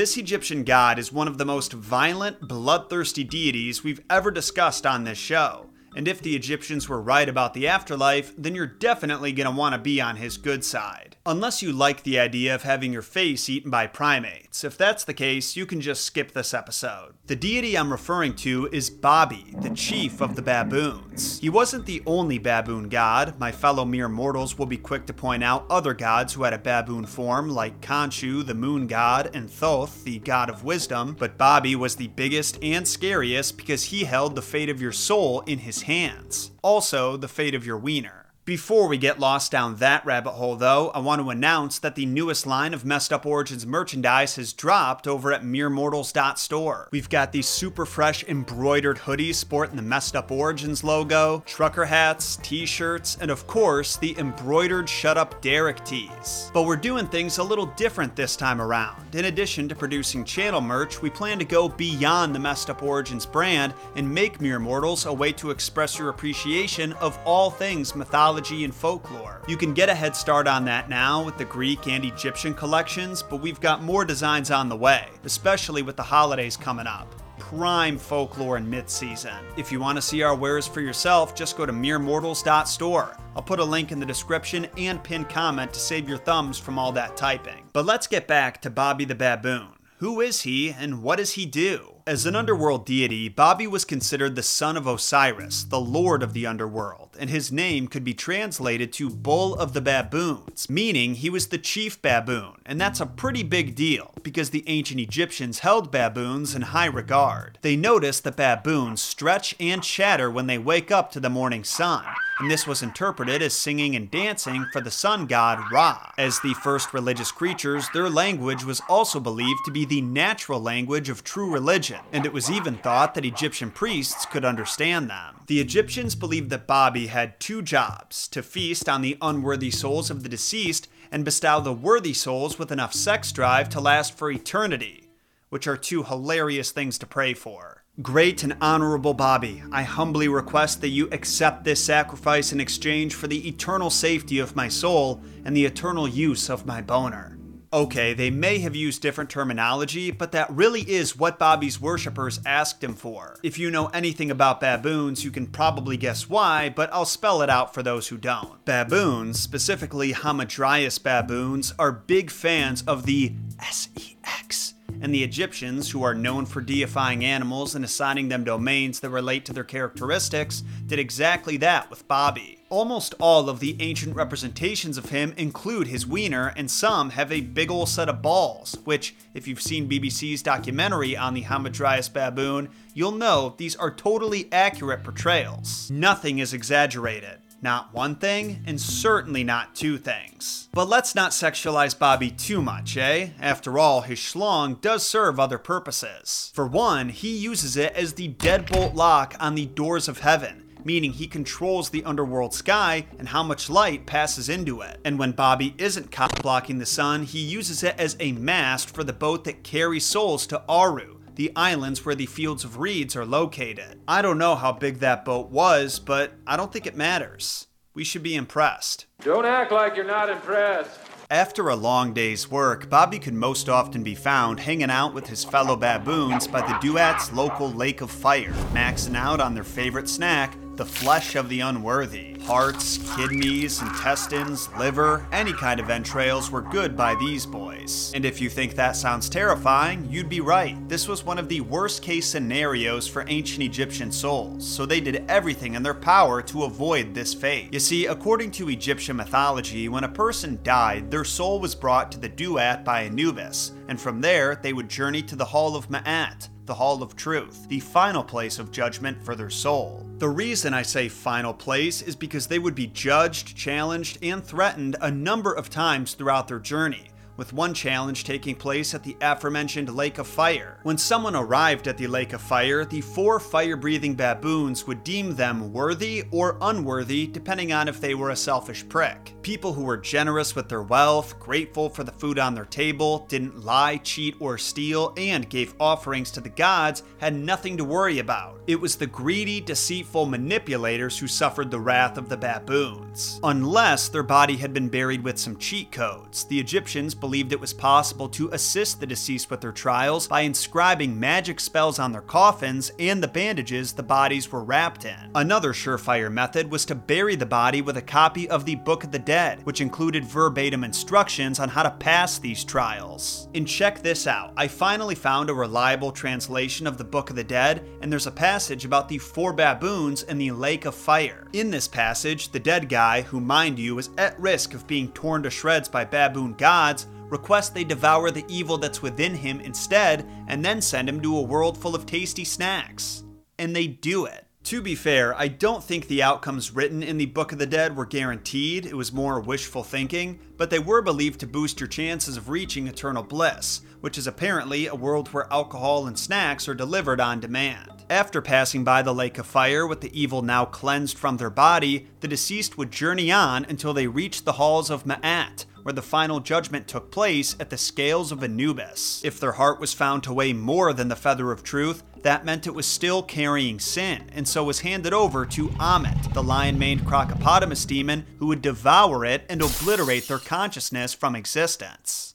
This Egyptian god is one of the most violent, bloodthirsty deities we've ever discussed on this show. And if the Egyptians were right about the afterlife, then you're definitely going to want to be on his good side. Unless you like the idea of having your face eaten by primates. If that's the case, you can just skip this episode. The deity I'm referring to is Babi, the chief of the baboons. He wasn't the only baboon god. My fellow mere mortals will be quick to point out other gods who had a baboon form, like Khonshu, the moon god, and Thoth, the god of wisdom. But Babi was the biggest and scariest because he held the fate of your soul in his hands. Also, the fate of your wiener. Before we get lost down that rabbit hole, though, I want to announce that the newest line of Messed Up Origins merchandise has dropped over at meremortals.store. We've got these super fresh embroidered hoodies sporting the Messed Up Origins logo, trucker hats, t shirts, and of course, the embroidered Shut Up Derek tees. But we're doing things a little different this time around. In addition to producing channel merch, we plan to go beyond the Messed Up Origins brand and make Mere Mortals a way to express your appreciation of all things mythology mythology and folklore. You can get a head start on that now with the Greek and Egyptian collections, but we've got more designs on the way, especially with the holidays coming up prime folklore and myth season. If you want to see our wares for yourself, just go to meremortals.store. I'll put a link in the description and pinned comment to save your thumbs from all that typing. But let's get back to Babi the Baboon. Who is he and what does he do? As an underworld deity, Babi was considered the son of Osiris, the lord of the underworld, and his name could be translated to Bull of the Baboons, meaning he was the chief baboon, and that's a pretty big deal because the ancient Egyptians held baboons in high regard. They noticed that baboons stretch and chatter when they wake up to the morning sun, and this was interpreted as singing and dancing for the sun god Ra. As the first religious creatures, their language was also believed to be the natural language of true religion and it was even thought that Egyptian priests could understand them. The Egyptians believed that Babi had two jobs to feast on the unworthy souls of the deceased and bestow the worthy souls with enough sex drive to last for eternity, which are two hilarious things to pray for. Great and honorable Babi, I humbly request that you accept this sacrifice in exchange for the eternal safety of my soul and the eternal use of my boner. Okay, they may have used different terminology, but that really is what Babi's worshippers asked him for. If you know anything about baboons, you can probably guess why, but I'll spell it out for those who don't. Baboons, specifically Hamadryas baboons, are big fans of the SEX and the Egyptians, who are known for deifying animals and assigning them domains that relate to their characteristics, did exactly that with Babi. Almost all of the ancient representations of him include his wiener, and some have a big ol' set of balls, which, if you've seen BBC's documentary on the Hamadryas baboon, you'll know these are totally accurate portrayals. Nothing is exaggerated. Not one thing, and certainly not two things. But let's not sexualize Babi too much, eh? After all, his schlong does serve other purposes. For one, he uses it as the deadbolt lock on the doors of heaven meaning he controls the underworld sky and how much light passes into it. And when Babi isn't cop blocking the sun, he uses it as a mast for the boat that carries souls to Aru, the islands where the fields of reeds are located. I don't know how big that boat was, but I don't think it matters. We should be impressed. Don't act like you're not impressed. After a long day's work, Babi could most often be found hanging out with his fellow baboons by the Duat's local lake of fire, maxing out on their favorite snack, the flesh of the unworthy. Hearts, kidneys, intestines, liver, any kind of entrails were good by these boys. And if you think that sounds terrifying, you'd be right. This was one of the worst case scenarios for ancient Egyptian souls, so they did everything in their power to avoid this fate. You see, according to Egyptian mythology, when a person died, their soul was brought to the Duat by Anubis, and from there they would journey to the Hall of Ma'at, the Hall of Truth, the final place of judgment for their soul. The reason I say final place is because they would be judged, challenged, and threatened a number of times throughout their journey with one challenge taking place at the aforementioned Lake of Fire. When someone arrived at the Lake of Fire, the four fire breathing baboons would deem them worthy or unworthy depending on if they were a selfish prick. People who were generous with their wealth, grateful for the food on their table, didn't lie, cheat, or steal, and gave offerings to the gods had nothing to worry about. It was the greedy, deceitful manipulators who suffered the wrath of the baboons. Unless their body had been buried with some cheat codes, the Egyptians believed believed it was possible to assist the deceased with their trials by inscribing magic spells on their coffins and the bandages the bodies were wrapped in. Another surefire method was to bury the body with a copy of the Book of the Dead, which included verbatim instructions on how to pass these trials. And check this out I finally found a reliable translation of the Book of the Dead, and there's a passage about the four baboons in the Lake of Fire. In this passage, the dead guy, who mind you is at risk of being torn to shreds by baboon gods, requests they devour the evil that's within him instead and then send him to a world full of tasty snacks. And they do it. To be fair, I don't think the outcomes written in the Book of the Dead were guaranteed, it was more wishful thinking, but they were believed to boost your chances of reaching eternal bliss, which is apparently a world where alcohol and snacks are delivered on demand. After passing by the lake of fire with the evil now cleansed from their body, the deceased would journey on until they reached the halls of Ma'at, where the final judgment took place at the scales of Anubis. If their heart was found to weigh more than the feather of truth, that meant it was still carrying sin, and so was handed over to Ammit, the lion maned crocopotamus demon who would devour it and obliterate their consciousness from existence.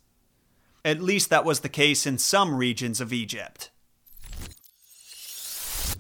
At least that was the case in some regions of Egypt.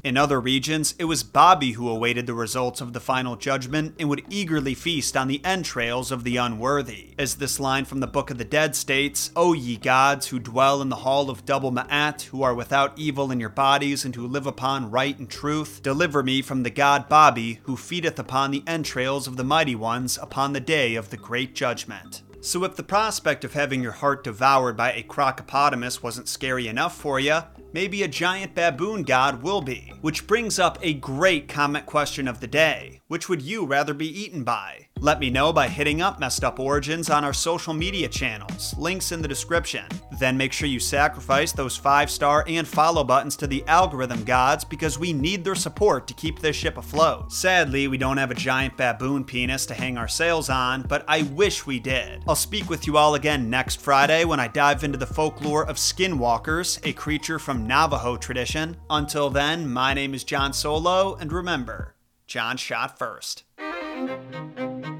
In other regions, it was Babi who awaited the results of the final judgment and would eagerly feast on the entrails of the unworthy. As this line from the Book of the Dead states, O ye gods who dwell in the hall of double Ma'at, who are without evil in your bodies and who live upon right and truth, deliver me from the god Babi, who feedeth upon the entrails of the mighty ones upon the day of the great judgment. So, if the prospect of having your heart devoured by a crocopotamus wasn't scary enough for you, maybe a giant baboon god will be. Which brings up a great comment question of the day. Which would you rather be eaten by? Let me know by hitting up Messed Up Origins on our social media channels, links in the description. Then make sure you sacrifice those 5 star and follow buttons to the algorithm gods because we need their support to keep this ship afloat. Sadly, we don't have a giant baboon penis to hang our sails on, but I wish we did. I'll speak with you all again next Friday when I dive into the folklore of skinwalkers, a creature from Navajo tradition. Until then, my name is Jon Solo, and remember, Jon shot first. thank you